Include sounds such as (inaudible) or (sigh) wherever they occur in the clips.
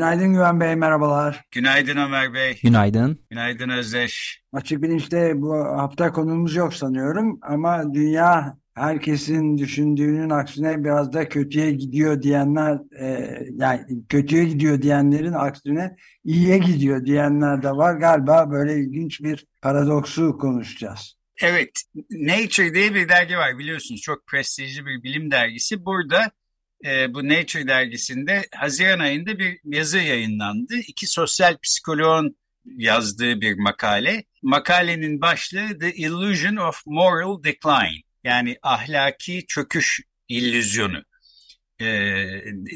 Günaydın Güven Bey, merhabalar. Günaydın Ömer Bey. Günaydın. Günaydın Özdeş. Açık Bilinç'te bu hafta konumuz yok sanıyorum ama dünya herkesin düşündüğünün aksine biraz da kötüye gidiyor diyenler e, yani kötüye gidiyor diyenlerin aksine iyiye gidiyor diyenler de var. Galiba böyle ilginç bir paradoksu konuşacağız. Evet, Nature diye bir dergi var biliyorsunuz. Çok prestijli bir bilim dergisi. Burada e, bu Nature dergisinde Haziran ayında bir yazı yayınlandı. İki sosyal psikoloğun yazdığı bir makale. Makalenin başlığı The Illusion of Moral Decline. Yani ahlaki çöküş illüzyonu e,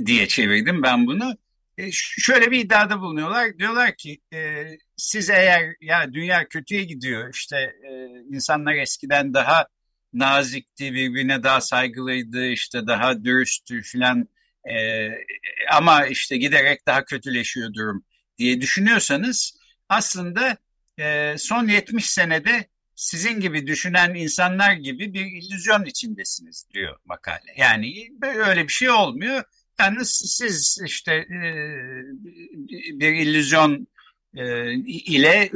diye çevirdim ben bunu. E, şöyle bir iddiada bulunuyorlar. Diyorlar ki e, siz eğer ya dünya kötüye gidiyor işte e, insanlar eskiden daha nazikti birbirine daha saygılıydı işte daha dürüsttü filan e, ama işte giderek daha kötüleşiyor durum diye düşünüyorsanız aslında e, son 70 senede sizin gibi düşünen insanlar gibi bir illüzyon içindesiniz diyor makale. Yani öyle bir şey olmuyor. Yani siz işte e, bir illüzyon e, ile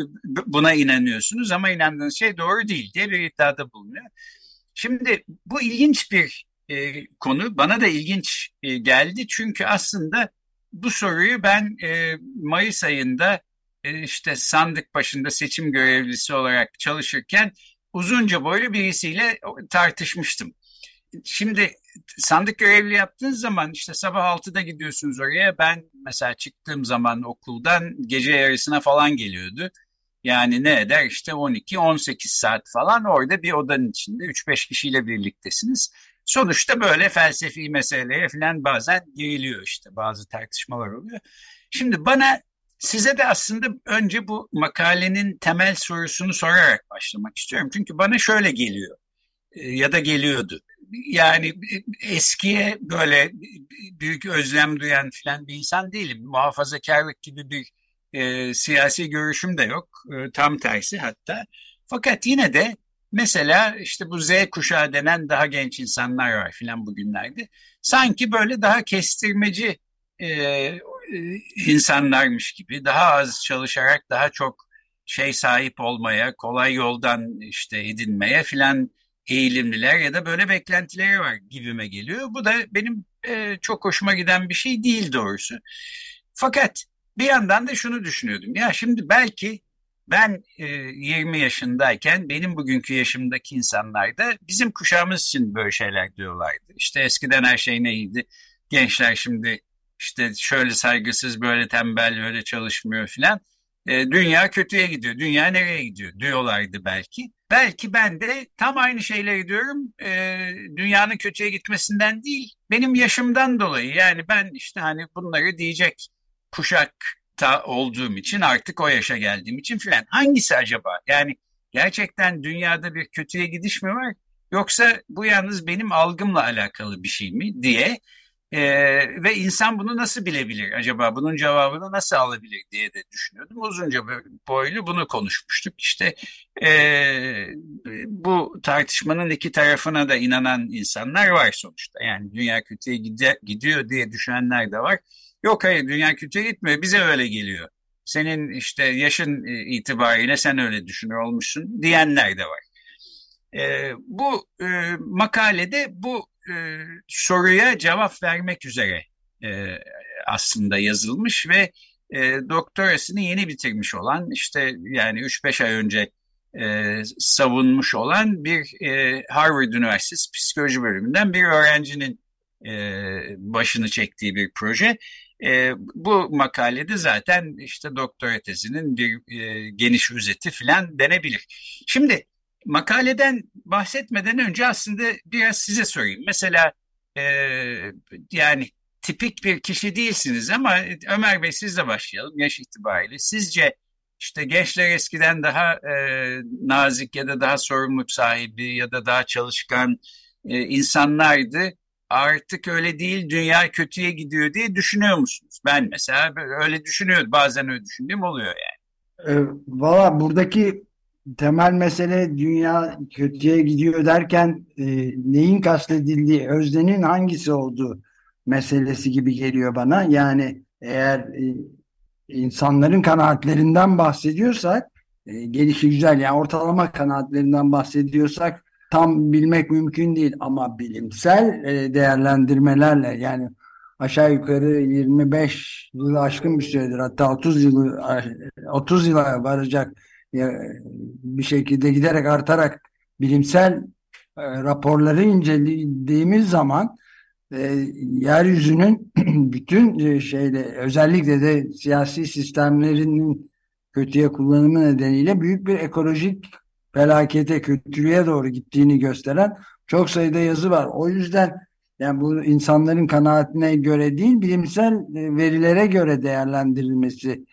buna inanıyorsunuz ama inandığınız şey doğru değil diye bir iddiada bulunuyor. Şimdi bu ilginç bir e, konu. Bana da ilginç geldi çünkü aslında bu soruyu ben Mayıs ayında işte sandık başında seçim görevlisi olarak çalışırken uzunca boylu birisiyle tartışmıştım. Şimdi sandık görevli yaptığınız zaman işte sabah 6'da gidiyorsunuz oraya. Ben mesela çıktığım zaman okuldan gece yarısına falan geliyordu. Yani ne eder işte 12-18 saat falan orada bir odanın içinde 3-5 kişiyle birliktesiniz. Sonuçta böyle felsefi meseleye falan bazen giriliyor işte bazı tartışmalar oluyor. Şimdi bana size de aslında önce bu makalenin temel sorusunu sorarak başlamak istiyorum. Çünkü bana şöyle geliyor ya da geliyordu yani eskiye böyle büyük özlem duyan filan bir insan değilim. Muhafazakarlık gibi bir e, siyasi görüşüm de yok. E, tam tersi hatta. Fakat yine de mesela işte bu Z kuşağı denen daha genç insanlar var filan bugünlerde. Sanki böyle daha kestirmeci e, e, insanlarmış gibi daha az çalışarak daha çok şey sahip olmaya, kolay yoldan işte edinmeye filan eğilimliler ya da böyle beklentileri var gibime geliyor. Bu da benim e, çok hoşuma giden bir şey değil doğrusu. Fakat bir yandan da şunu düşünüyordum. Ya şimdi belki ben e, 20 yaşındayken benim bugünkü yaşımdaki insanlar da bizim kuşağımız için böyle şeyler diyorlardı. İşte eskiden her şey neydi? Gençler şimdi işte şöyle saygısız, böyle tembel, böyle çalışmıyor filan. E, dünya kötüye gidiyor. Dünya nereye gidiyor diyorlardı belki. Belki ben de tam aynı şeyleri diyorum. E, dünyanın kötüye gitmesinden değil, benim yaşımdan dolayı. Yani ben işte hani bunları diyecek kuşakta olduğum için artık o yaşa geldiğim için filan. Hangisi acaba? Yani gerçekten dünyada bir kötüye gidiş mi var? Yoksa bu yalnız benim algımla alakalı bir şey mi diye e, ve insan bunu nasıl bilebilir acaba? Bunun cevabını nasıl alabilir diye de düşünüyordum. Uzunca boylu bunu konuşmuştuk. İşte e, bu tartışmanın iki tarafına da inanan insanlar var sonuçta. Yani dünya kötüye gidiyor diye düşünenler de var. Yok hayır dünya kötüye gitmiyor bize öyle geliyor. Senin işte yaşın itibariyle sen öyle düşünüyor olmuşsun diyenler de var. E, bu e, makalede bu e, soruya cevap vermek üzere e, aslında yazılmış ve e, doktorasını yeni bitirmiş olan işte yani 3-5 ay önce e, savunmuş olan bir e, Harvard Üniversitesi psikoloji bölümünden bir öğrencinin e, başını çektiği bir proje. E, bu makalede zaten işte doktora tezinin bir e, geniş özeti filan denebilir. Şimdi makaleden bahsetmeden önce aslında biraz size sorayım. Mesela e, yani tipik bir kişi değilsiniz ama Ömer Bey sizle başlayalım yaş itibariyle. Sizce işte gençler eskiden daha e, nazik ya da daha sorumluluk sahibi ya da daha çalışkan e, insanlardı. Artık öyle değil, dünya kötüye gidiyor diye düşünüyor musunuz? Ben mesela öyle düşünüyorum, bazen öyle düşündüğüm oluyor yani. E, Valla buradaki temel mesele dünya kötüye gidiyor derken e, neyin kastedildiği, öznenin hangisi olduğu meselesi gibi geliyor bana. Yani eğer e, insanların kanaatlerinden bahsediyorsak e, gelişi güzel yani ortalama kanaatlerinden bahsediyorsak tam bilmek mümkün değil ama bilimsel e, değerlendirmelerle yani aşağı yukarı 25 yılı aşkın bir süredir hatta 30 yılı 30 yıla varacak bir şekilde giderek artarak bilimsel e, raporları incelediğimiz zaman e, yeryüzünün (clears throat) bütün e, şeyle özellikle de siyasi sistemlerinin kötüye kullanımı nedeniyle büyük bir ekolojik felakete, kötülüğe doğru gittiğini gösteren çok sayıda yazı var. O yüzden yani bu insanların kanaatine göre değil, bilimsel e, verilere göre değerlendirilmesi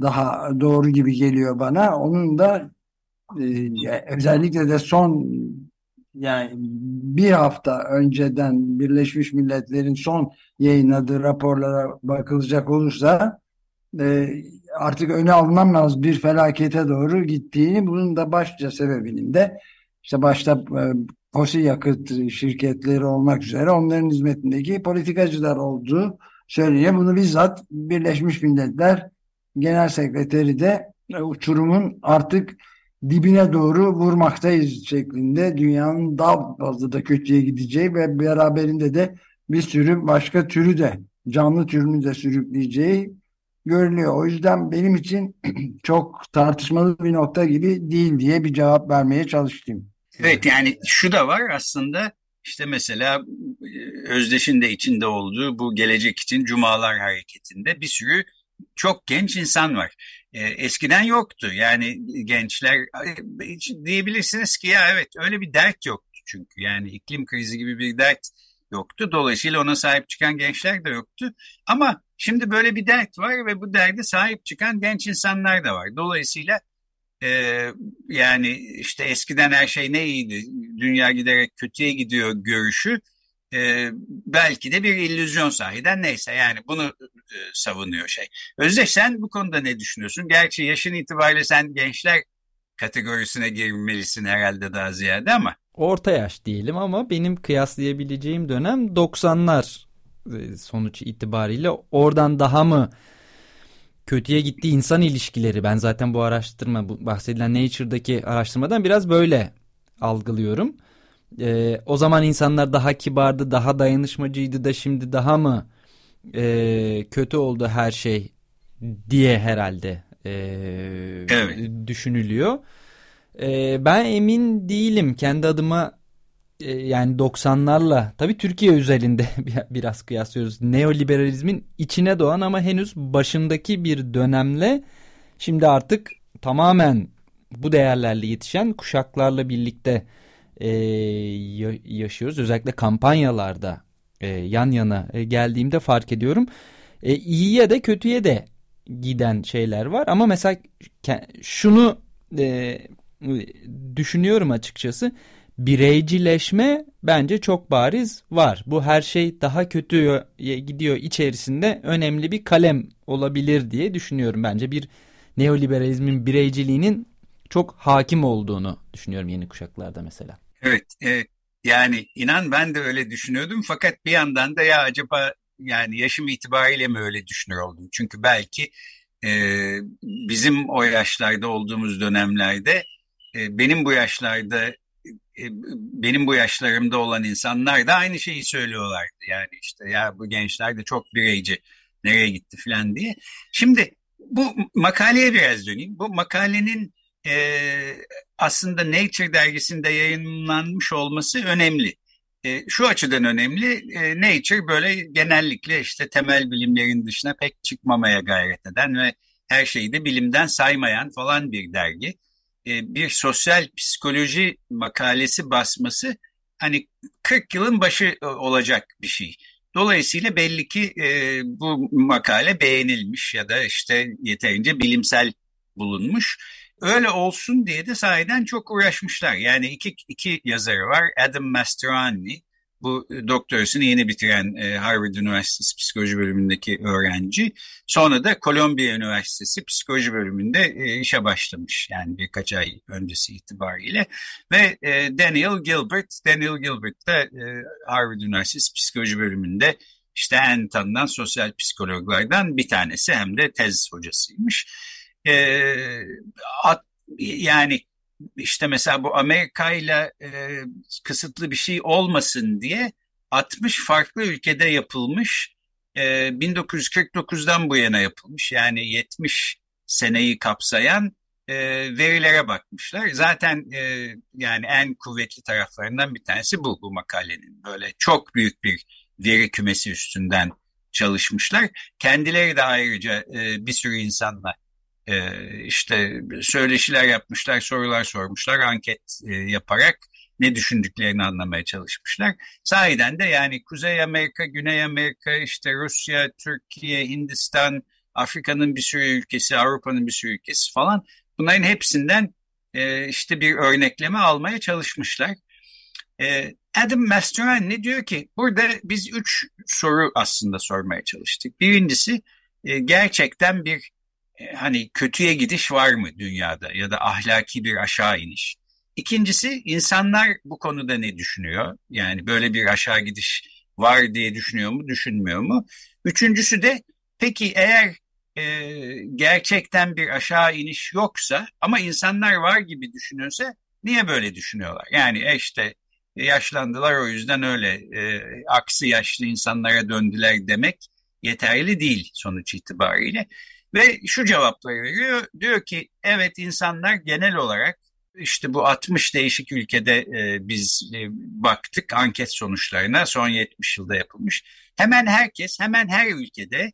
daha doğru gibi geliyor bana. Onun da e, özellikle de son yani bir hafta önceden Birleşmiş Milletler'in son yayınladığı raporlara bakılacak olursa e, artık öne alınamaz bir felakete doğru gittiğini bunun da başlıca sebebinin de işte başta e, fosil yakıt şirketleri olmak üzere onların hizmetindeki politikacılar olduğu söyleniyor. Bunu bizzat Birleşmiş Milletler Genel Sekreteri de e, uçurumun artık dibine doğru vurmaktayız şeklinde dünyanın daha fazla da kötüye gideceği ve beraberinde de bir sürü başka türü de canlı türünü de sürükleyeceği görülüyor. O yüzden benim için (clears throat) çok tartışmalı bir nokta gibi değil diye bir cevap vermeye çalıştım. Evet yani şu da var aslında işte mesela e, Özdeş'in de içinde olduğu bu gelecek için Cumalar Hareketi'nde bir sürü çok genç insan var. E, eskiden yoktu yani gençler diyebilirsiniz ki ya evet öyle bir dert yoktu çünkü yani iklim krizi gibi bir dert yoktu. Dolayısıyla ona sahip çıkan gençler de yoktu. Ama şimdi böyle bir dert var ve bu derde sahip çıkan genç insanlar da var. Dolayısıyla e, yani işte eskiden her şey ne iyiydi, dünya giderek kötüye gidiyor görüşü e, belki de bir illüzyon sahiden neyse yani bunu e, savunuyor şey. Özdeş sen bu konuda ne düşünüyorsun? Gerçi yaşın itibariyle sen gençler kategorisine girmelisin herhalde daha ziyade ama. Orta yaş diyelim ama benim kıyaslayabileceğim dönem 90'lar e, sonuç itibariyle oradan daha mı kötüye gitti insan ilişkileri ben zaten bu araştırma bu bahsedilen Nature'daki araştırmadan biraz böyle algılıyorum. Ee, o zaman insanlar daha kibardı, daha dayanışmacıydı da şimdi daha mı e, kötü oldu her şey diye herhalde e, evet. düşünülüyor. E, ben emin değilim kendi adıma e, yani 90'larla tabii Türkiye üzerinde (laughs) biraz kıyaslıyoruz. Neoliberalizmin içine doğan ama henüz başındaki bir dönemle şimdi artık tamamen bu değerlerle yetişen kuşaklarla birlikte e, yaşıyoruz. Özellikle kampanyalarda e, yan yana e, geldiğimde fark ediyorum. E, iyiye de kötüye de giden şeyler var. Ama mesela şunu e, düşünüyorum açıkçası. Bireycileşme bence çok bariz var. Bu her şey daha kötüye gidiyor içerisinde önemli bir kalem olabilir diye düşünüyorum. Bence bir neoliberalizmin bireyciliğinin çok hakim olduğunu düşünüyorum yeni kuşaklarda mesela. Evet, e, yani inan ben de öyle düşünüyordum fakat bir yandan da ya acaba yani yaşım itibariyle mi öyle düşünüyor oldum? Çünkü belki e, bizim o yaşlarda olduğumuz dönemlerde e, benim bu yaşlarda e, benim bu yaşlarımda olan insanlar da aynı şeyi söylüyorlardı. Yani işte ya bu gençler de çok bireyci nereye gitti falan diye. Şimdi bu makaleye biraz döneyim. Bu makalenin e, aslında Nature dergisinde yayınlanmış olması önemli. E, şu açıdan önemli, e, Nature böyle genellikle işte temel bilimlerin dışına pek çıkmamaya gayret eden ve her şeyi de bilimden saymayan falan bir dergi. E, bir sosyal psikoloji makalesi basması hani 40 yılın başı olacak bir şey. Dolayısıyla belli ki e, bu makale beğenilmiş ya da işte yeterince bilimsel bulunmuş. Öyle olsun diye de sahiden çok uğraşmışlar. Yani iki, iki yazarı var. Adam Mastroianni, bu doktorasını yeni bitiren e, Harvard Üniversitesi Psikoloji bölümündeki öğrenci. Sonra da Columbia Üniversitesi Psikoloji bölümünde e, işe başlamış. Yani birkaç ay öncesi itibariyle. Ve e, Daniel Gilbert, Daniel Gilbert de e, Harvard Üniversitesi Psikoloji bölümünde işte en tanınan sosyal psikologlardan bir tanesi hem de tez hocasıymış. E, at, yani işte mesela bu Amerika ile e, kısıtlı bir şey olmasın diye 60 farklı ülkede yapılmış e, 1949'dan bu yana yapılmış yani 70 seneyi kapsayan e, verilere bakmışlar. Zaten e, yani en kuvvetli taraflarından bir tanesi bu bu makalenin böyle çok büyük bir veri kümesi üstünden çalışmışlar. Kendileri de ayrıca e, bir sürü insanla e, işte söyleşiler yapmışlar, sorular sormuşlar, anket e, yaparak ne düşündüklerini anlamaya çalışmışlar. Sahiden de yani Kuzey Amerika, Güney Amerika, işte Rusya, Türkiye, Hindistan, Afrika'nın bir sürü ülkesi, Avrupa'nın bir sürü ülkesi falan bunların hepsinden e, işte bir örnekleme almaya çalışmışlar. E, Adam Mastroianni diyor ki burada biz üç soru aslında sormaya çalıştık. Birincisi e, gerçekten bir hani kötüye gidiş var mı dünyada ya da ahlaki bir aşağı iniş? İkincisi insanlar bu konuda ne düşünüyor? Yani böyle bir aşağı gidiş var diye düşünüyor mu, düşünmüyor mu? Üçüncüsü de peki eğer e, gerçekten bir aşağı iniş yoksa ama insanlar var gibi düşünüyorsa niye böyle düşünüyorlar? Yani e işte yaşlandılar o yüzden öyle e, aksi yaşlı insanlara döndüler demek yeterli değil sonuç itibariyle. Ve şu cevapları veriyor. Diyor ki evet insanlar genel olarak işte bu 60 değişik ülkede e, biz e, baktık anket sonuçlarına son 70 yılda yapılmış. Hemen herkes hemen her ülkede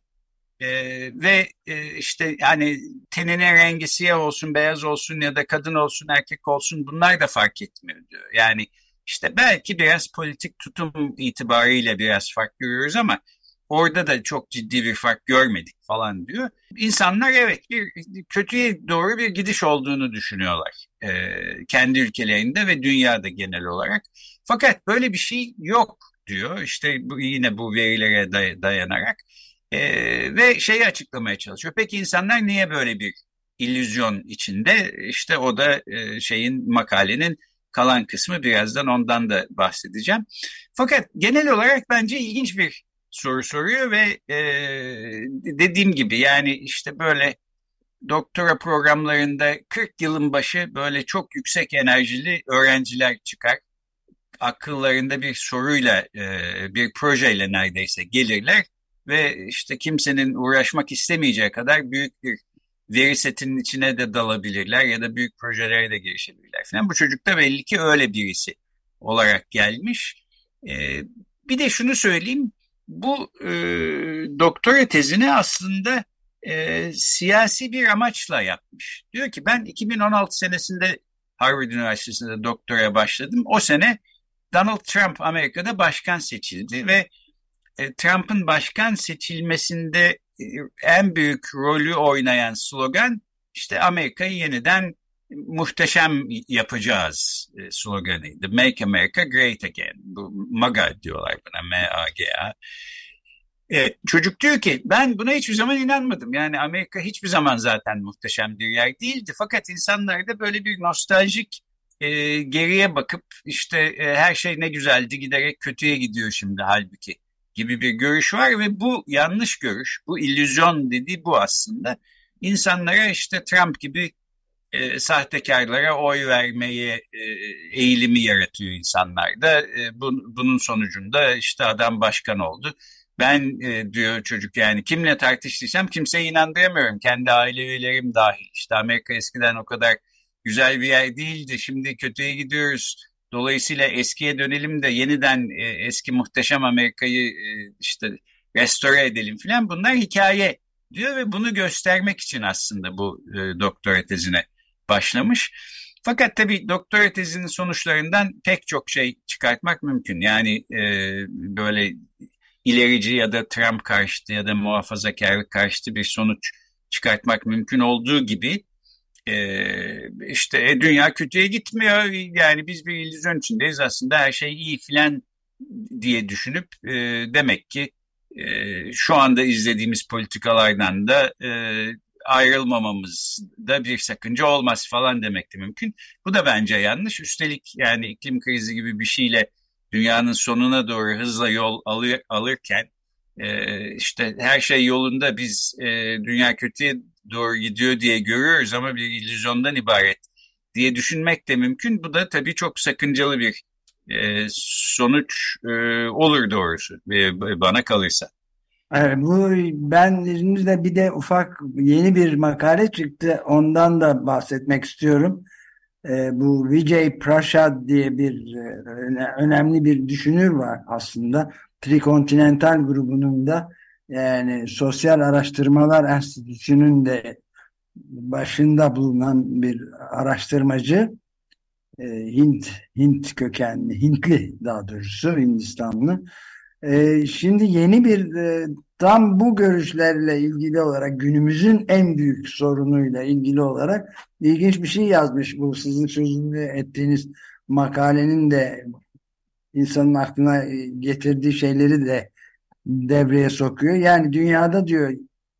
e, ve e, işte yani tenine rengi siyah olsun beyaz olsun ya da kadın olsun erkek olsun bunlar da fark etmiyor diyor. Yani işte belki biraz politik tutum itibariyle biraz fark görüyoruz ama Orada da çok ciddi bir fark görmedik falan diyor. İnsanlar evet bir kötüye doğru bir gidiş olduğunu düşünüyorlar. E, kendi ülkelerinde ve dünyada genel olarak. Fakat böyle bir şey yok diyor. İşte bu, yine bu verilere day dayanarak. E, ve şeyi açıklamaya çalışıyor. Peki insanlar niye böyle bir illüzyon içinde? İşte o da e, şeyin makalenin kalan kısmı birazdan ondan da bahsedeceğim. Fakat genel olarak bence ilginç bir soru soruyor ve e, dediğim gibi yani işte böyle doktora programlarında 40 yılın başı böyle çok yüksek enerjili öğrenciler çıkar. Akıllarında bir soruyla, e, bir projeyle neredeyse gelirler ve işte kimsenin uğraşmak istemeyeceği kadar büyük bir veri setinin içine de dalabilirler ya da büyük projelere de girişebilirler falan. Bu çocuk da belli ki öyle birisi olarak gelmiş. E, bir de şunu söyleyeyim, bu e, doktora tezini aslında e, siyasi bir amaçla yapmış. Diyor ki ben 2016 senesinde Harvard Üniversitesi'nde doktora başladım. O sene Donald Trump Amerika'da başkan seçildi ve e, Trump'ın başkan seçilmesinde e, en büyük rolü oynayan slogan işte Amerika'yı yeniden muhteşem yapacağız e, sloganıydı. Make America Great Again. Bu MAGA diyorlar buna M-A-G-A. Evet, çocuk diyor ki ben buna hiçbir zaman inanmadım. Yani Amerika hiçbir zaman zaten muhteşem bir yer değildi. Fakat insanlarda böyle bir nostaljik e, geriye bakıp işte e, her şey ne güzeldi giderek kötüye gidiyor şimdi halbuki gibi bir görüş var ve bu yanlış görüş, bu illüzyon dediği bu aslında. İnsanlara işte Trump gibi e, sahtekarlara oy vermeye e, eğilimi yaratıyor insanlarda. E, bu, bunun sonucunda işte adam başkan oldu. Ben e, diyor çocuk yani kimle tartıştıysam kimseye inandıramıyorum. Kendi aile üyelerim dahil. İşte Amerika eskiden o kadar güzel bir yer değildi. Şimdi kötüye gidiyoruz. Dolayısıyla eskiye dönelim de yeniden e, eski muhteşem Amerika'yı e, işte restore edelim filan. Bunlar hikaye diyor ve bunu göstermek için aslında bu e, doktora tezine başlamış. Fakat tabii doktora tezinin sonuçlarından pek çok şey çıkartmak mümkün. Yani e, böyle ilerici ya da Trump karşıtı ya da muhafazakarlık karşıtı bir sonuç çıkartmak mümkün olduğu gibi e, işte e, dünya kötüye gitmiyor yani biz bir illüzyon içindeyiz aslında her şey iyi filan diye düşünüp e, demek ki e, şu anda izlediğimiz politikalardan da e, ayrılmamamızda bir sakınca olmaz falan demek de mümkün. Bu da bence yanlış. Üstelik yani iklim krizi gibi bir şeyle dünyanın sonuna doğru hızla yol alır, alırken e, işte her şey yolunda biz e, dünya kötüye doğru gidiyor diye görüyoruz ama bir illüzyondan ibaret diye düşünmek de mümkün. Bu da tabii çok sakıncalı bir e, sonuç e, olur doğrusu e, bana kalırsa. Bu ben izninizle bir de ufak yeni bir makale çıktı. Ondan da bahsetmek istiyorum. E, bu Vijay Prashad diye bir e, önemli bir düşünür var aslında. Trikontinental grubunun da yani Sosyal Araştırmalar Enstitüsü'nün de başında bulunan bir araştırmacı. E, Hint Hint kökenli, Hintli daha doğrusu Hindistanlı. E, şimdi yeni bir e, tam bu görüşlerle ilgili olarak günümüzün en büyük sorunuyla ilgili olarak ilginç bir şey yazmış. Bu sizin sözünü ettiğiniz makalenin de insanın aklına getirdiği şeyleri de devreye sokuyor. Yani dünyada diyor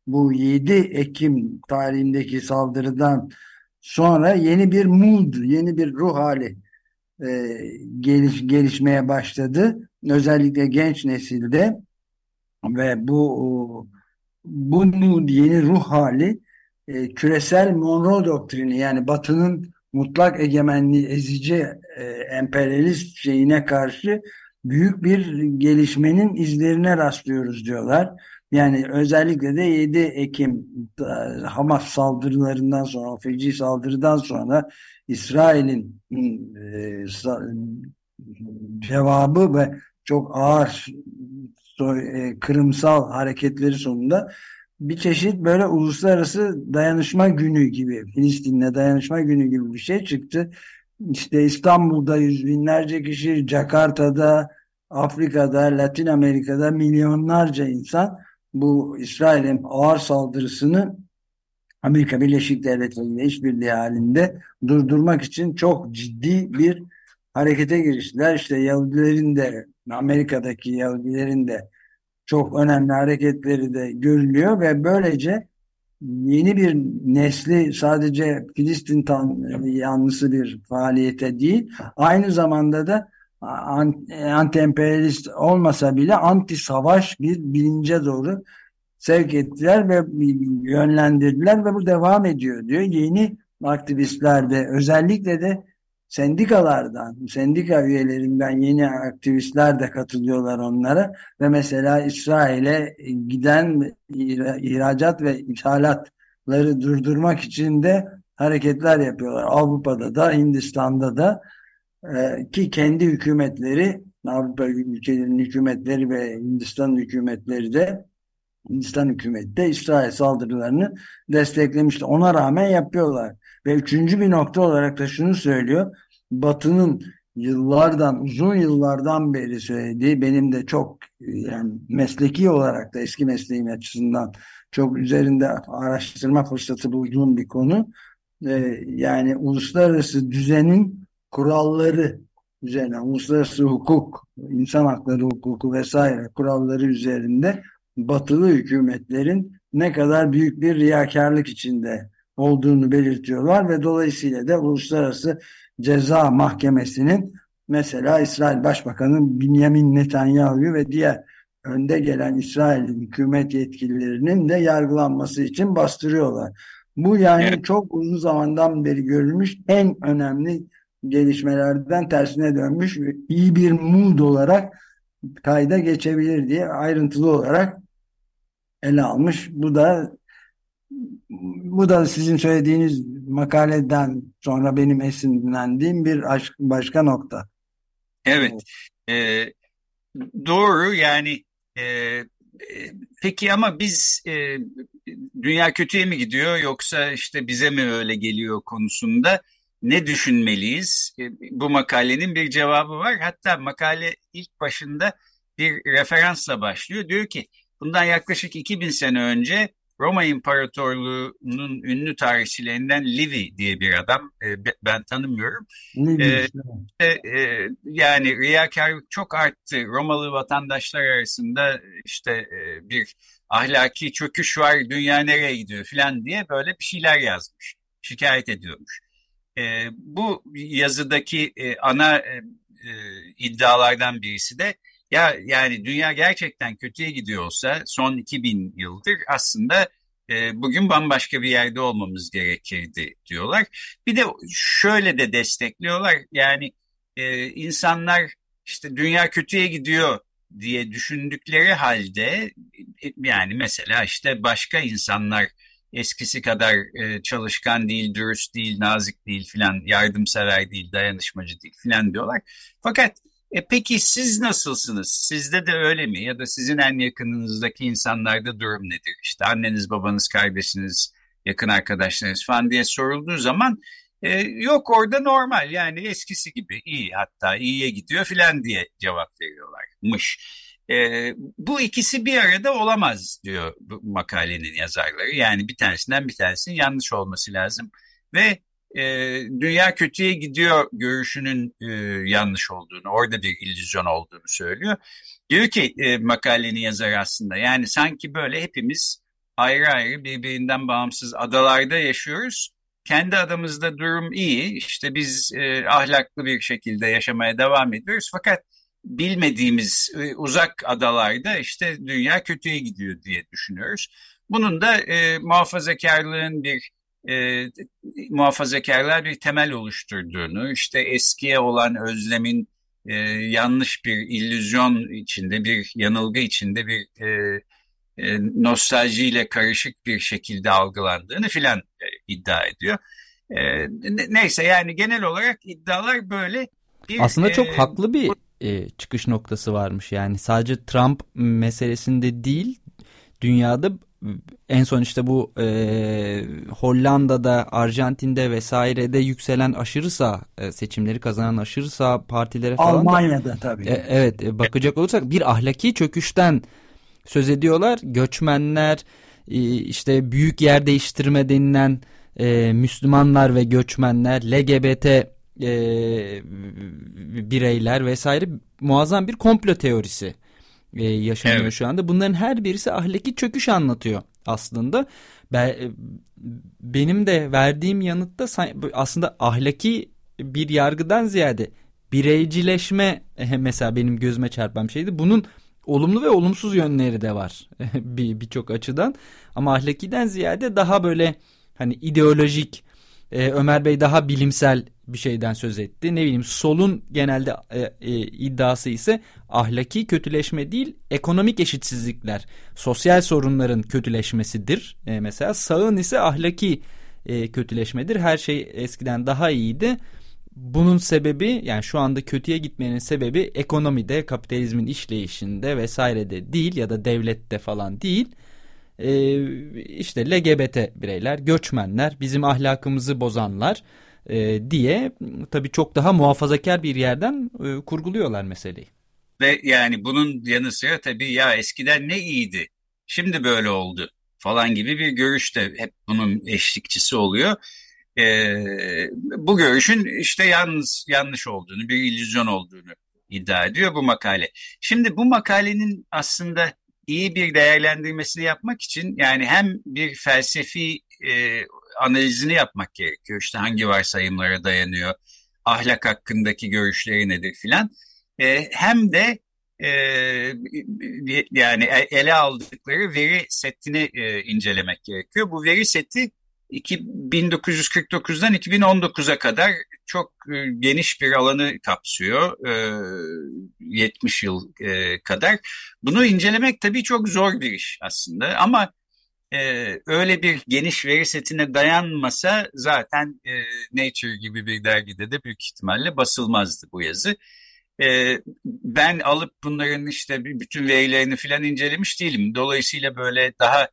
bu 7 Ekim tarihindeki saldırıdan sonra yeni bir mood, yeni bir ruh hali e, geliş, gelişmeye başladı. Özellikle genç nesilde ve bu bu yeni ruh hali e, küresel Monroe doktrini yani Batı'nın mutlak egemenliği ezici e, emperyalist şeyine karşı büyük bir gelişmenin izlerine rastlıyoruz diyorlar. Yani özellikle de 7 Ekim e, Hamas saldırılarından sonra, feci saldırıdan sonra İsrail'in e, cevabı ve çok ağır e, kırımsal hareketleri sonunda bir çeşit böyle uluslararası dayanışma günü gibi, Filistin'le dayanışma günü gibi bir şey çıktı. İşte İstanbul'da yüz binlerce kişi, Jakarta'da, Afrika'da, Latin Amerika'da milyonlarca insan bu İsrail'in ağır saldırısını Amerika Birleşik Devletleri ile işbirliği halinde durdurmak için çok ciddi bir harekete giriştiler. İşte Yahudilerin de Amerika'daki Yahudilerin de çok önemli hareketleri de görülüyor ve böylece yeni bir nesli sadece Filistin yanlısı bir faaliyete değil aynı zamanda da anti-emperyalist olmasa bile anti-savaş bir bilince doğru sevk ettiler ve yönlendirdiler ve bu devam ediyor diyor. Yeni aktivistler de özellikle de sendikalardan, sendika üyelerinden yeni aktivistler de katılıyorlar onlara ve mesela İsrail'e giden ihracat ve ithalatları durdurmak için de hareketler yapıyorlar. Avrupa'da da, Hindistan'da da e, ki kendi hükümetleri, Avrupa ülkelerinin hükümetleri ve Hindistan hükümetleri de Hindistan hükümeti de İsrail saldırılarını desteklemişti. Ona rağmen yapıyorlar. Ve üçüncü bir nokta olarak da şunu söylüyor. Batı'nın yıllardan, uzun yıllardan beri söylediği benim de çok yani mesleki olarak da eski mesleğim açısından çok üzerinde araştırma fırsatı bulduğum bir konu. Ee, yani uluslararası düzenin kuralları üzerine, uluslararası hukuk, insan hakları hukuku vesaire kuralları üzerinde batılı hükümetlerin ne kadar büyük bir riyakarlık içinde olduğunu belirtiyorlar ve dolayısıyla da Uluslararası Ceza Mahkemesi'nin mesela İsrail Başbakanı Benjamin Netanyahu'yu ve diğer önde gelen İsrail hükümet yetkililerinin de yargılanması için bastırıyorlar. Bu yani evet. çok uzun zamandan beri görülmüş en önemli gelişmelerden tersine dönmüş iyi bir mood olarak kayda geçebilir diye ayrıntılı olarak ele almış. Bu da bu da sizin söylediğiniz makaleden sonra benim esinlendiğim bir başka nokta. Evet. E, doğru yani e, peki ama biz e, dünya kötüye mi gidiyor yoksa işte bize mi öyle geliyor konusunda ne düşünmeliyiz? E, bu makalenin bir cevabı var. Hatta makale ilk başında bir referansla başlıyor. Diyor ki bundan yaklaşık 2000 sene önce Roma İmparatorluğu'nun ünlü tarihçilerinden Livy diye bir adam e, ben tanımıyorum. E, e, yani riyakarlık çok arttı. Romalı vatandaşlar arasında işte e, bir ahlaki çöküş var, dünya nereye gidiyor falan diye böyle bir şeyler yazmış. Şikayet ediyormuş. E, bu yazıdaki e, ana e, e, iddialardan birisi de ya yani dünya gerçekten kötüye gidiyorsa son 2000 yıldır aslında e, bugün bambaşka bir yerde olmamız gerekirdi diyorlar. Bir de şöyle de destekliyorlar yani e, insanlar işte dünya kötüye gidiyor diye düşündükleri halde e, yani mesela işte başka insanlar eskisi kadar e, çalışkan değil, dürüst değil, nazik değil filan, yardımsever değil, dayanışmacı değil filan diyorlar. Fakat e, peki siz nasılsınız? Sizde de öyle mi? Ya da sizin en yakınınızdaki insanlarda durum nedir? İşte anneniz, babanız, kardeşiniz, yakın arkadaşlarınız falan diye sorulduğu zaman e, yok orada normal yani eskisi gibi iyi hatta iyiye gidiyor filan diye cevap veriyorlarmış. E, bu ikisi bir arada olamaz diyor bu makalenin yazarları. Yani bir tanesinden bir tanesinin yanlış olması lazım ve e, dünya kötüye gidiyor görüşünün e, yanlış olduğunu, orada bir illüzyon olduğunu söylüyor. Diyor ki e, makalenin yazarı aslında yani sanki böyle hepimiz ayrı ayrı birbirinden bağımsız adalarda yaşıyoruz. Kendi adamızda durum iyi, işte biz e, ahlaklı bir şekilde yaşamaya devam ediyoruz fakat bilmediğimiz e, uzak adalarda işte dünya kötüye gidiyor diye düşünüyoruz. Bunun da e, muhafazakarlığın bir e, muhafazakarlar bir temel oluşturduğunu, işte eskiye olan özlemin e, yanlış bir illüzyon içinde, bir yanılgı içinde bir e, e, nostaljiyle karışık bir şekilde algılandığını filan e, iddia ediyor. E, neyse yani genel olarak iddialar böyle. Bir, Aslında çok e, haklı bir e, çıkış noktası varmış. Yani sadece Trump meselesinde değil dünyada en son işte bu e, Hollanda'da, Arjantin'de vesairede yükselen aşırı sağ e, seçimleri kazanan aşırı sağ partilere falan Almanya'da da, tabii. E, evet e, bakacak olursak bir ahlaki çöküşten söz ediyorlar. Göçmenler e, işte büyük yer değiştirme denilen e, Müslümanlar ve göçmenler LGBT e, bireyler vesaire muazzam bir komplo teorisi e, yaşanıyor evet. şu anda. Bunların her birisi ahlaki çöküş anlatıyor aslında. Ben, e, benim de verdiğim yanıtta aslında ahlaki bir yargıdan ziyade bireycileşme mesela benim gözüme çarpan bir şeydi. Bunun olumlu ve olumsuz yönleri de var (laughs) bir birçok açıdan. Ama ahlakiden ziyade daha böyle hani ideolojik e, Ömer Bey daha bilimsel bir şeyden söz etti. Ne bileyim solun genelde e, e, iddiası ise ahlaki kötüleşme değil ekonomik eşitsizlikler, sosyal sorunların kötüleşmesidir. E, mesela sağın ise ahlaki e, kötüleşmedir. Her şey eskiden daha iyiydi. Bunun sebebi yani şu anda kötüye gitmenin sebebi ekonomide, kapitalizmin işleyişinde vesairede değil ya da devlette falan değil. Ee, işte LGBT bireyler, göçmenler, bizim ahlakımızı bozanlar e, diye tabii çok daha muhafazakar bir yerden e, kurguluyorlar meseleyi. Ve yani bunun yanı sıra tabii ya eskiden ne iyiydi, şimdi böyle oldu falan gibi bir görüş de hep bunun eşlikçisi oluyor. Ee, bu görüşün işte yalnız yanlış olduğunu, bir illüzyon olduğunu iddia ediyor bu makale. Şimdi bu makalenin aslında iyi bir değerlendirmesini yapmak için yani hem bir felsefi e, analizini yapmak gerekiyor. İşte hangi varsayımlara dayanıyor, ahlak hakkındaki görüşleri nedir filan. E, hem de e, yani e, ele aldıkları veri setini e, incelemek gerekiyor. Bu veri seti 1949'dan 2019'a kadar çok e, geniş bir alanı kapsıyor. 70 e, yıl e, kadar. Bunu incelemek tabii çok zor bir iş aslında ama öyle bir geniş veri setine dayanmasa zaten Nature gibi bir dergide de büyük ihtimalle basılmazdı bu yazı. Ben alıp bunların işte bütün verilerini filan incelemiş değilim. Dolayısıyla böyle daha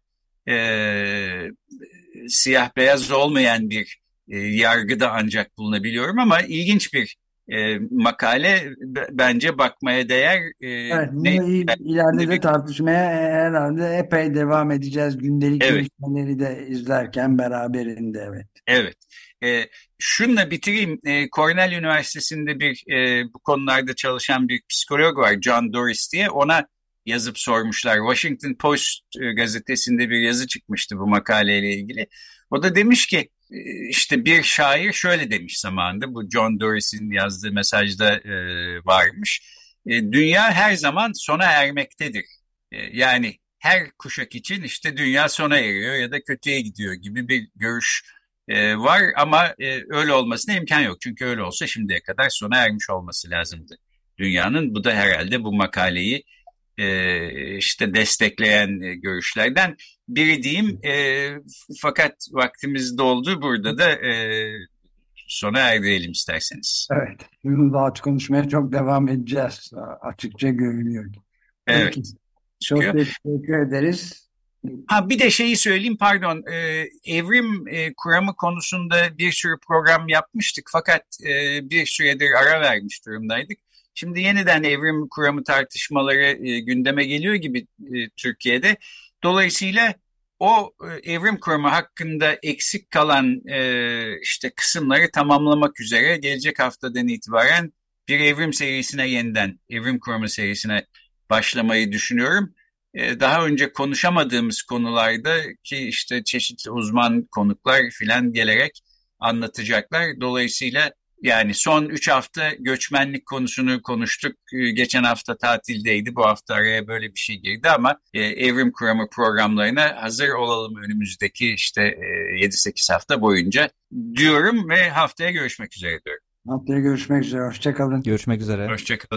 siyah beyaz olmayan bir e, yargıda ancak bulunabiliyorum ama ilginç bir e, makale bence bakmaya değer. E, evet, ne, ileride de tartışmaya herhalde epey devam edeceğiz. Gündelik evet. gelişmeleri de izlerken beraberinde evet. Evet. E, şunla bitireyim. E, Cornell Üniversitesi'nde bir e, bu konularda çalışan bir psikolog var John Doris diye. Ona yazıp sormuşlar. Washington Post e, gazetesinde bir yazı çıkmıştı bu makaleyle ilgili. O da demiş ki e, işte bir şair şöyle demiş zamanında bu John Doris'in yazdığı mesajda e, varmış. Dünya her zaman sona ermektedir. Yani her kuşak için işte dünya sona eriyor ya da kötüye gidiyor gibi bir görüş var ama öyle olmasına imkan yok. Çünkü öyle olsa şimdiye kadar sona ermiş olması lazımdı dünyanın. Bu da herhalde bu makaleyi e, işte destekleyen e, görüşlerden biri diyeyim. E, fakat vaktimiz doldu. Burada da e, sona erdirelim isterseniz. Evet. Bunu daha konuşmaya çok devam edeceğiz. Açıkça görünüyor. Evet. Peki. Çok teşekkür ederiz. Ha bir de şeyi söyleyeyim pardon e, evrim e, kuramı konusunda bir sürü program yapmıştık fakat e, bir süredir ara vermiş durumdaydık. Şimdi yeniden evrim kuramı tartışmaları e, gündeme geliyor gibi e, Türkiye'de. Dolayısıyla o e, evrim kuramı hakkında eksik kalan e, işte kısımları tamamlamak üzere gelecek haftadan itibaren bir evrim serisine yeniden evrim kuramı serisine başlamayı düşünüyorum. E, daha önce konuşamadığımız konularda ki işte çeşitli uzman konuklar filan gelerek anlatacaklar. Dolayısıyla yani son 3 hafta göçmenlik konusunu konuştuk. Ee, geçen hafta tatildeydi. Bu hafta araya böyle bir şey girdi ama e, evrim kuramı programlarına hazır olalım önümüzdeki işte e, 7-8 hafta boyunca diyorum ve haftaya görüşmek üzere diyorum. Haftaya görüşmek üzere. Hoşçakalın. Görüşmek üzere. Hoşçakalın.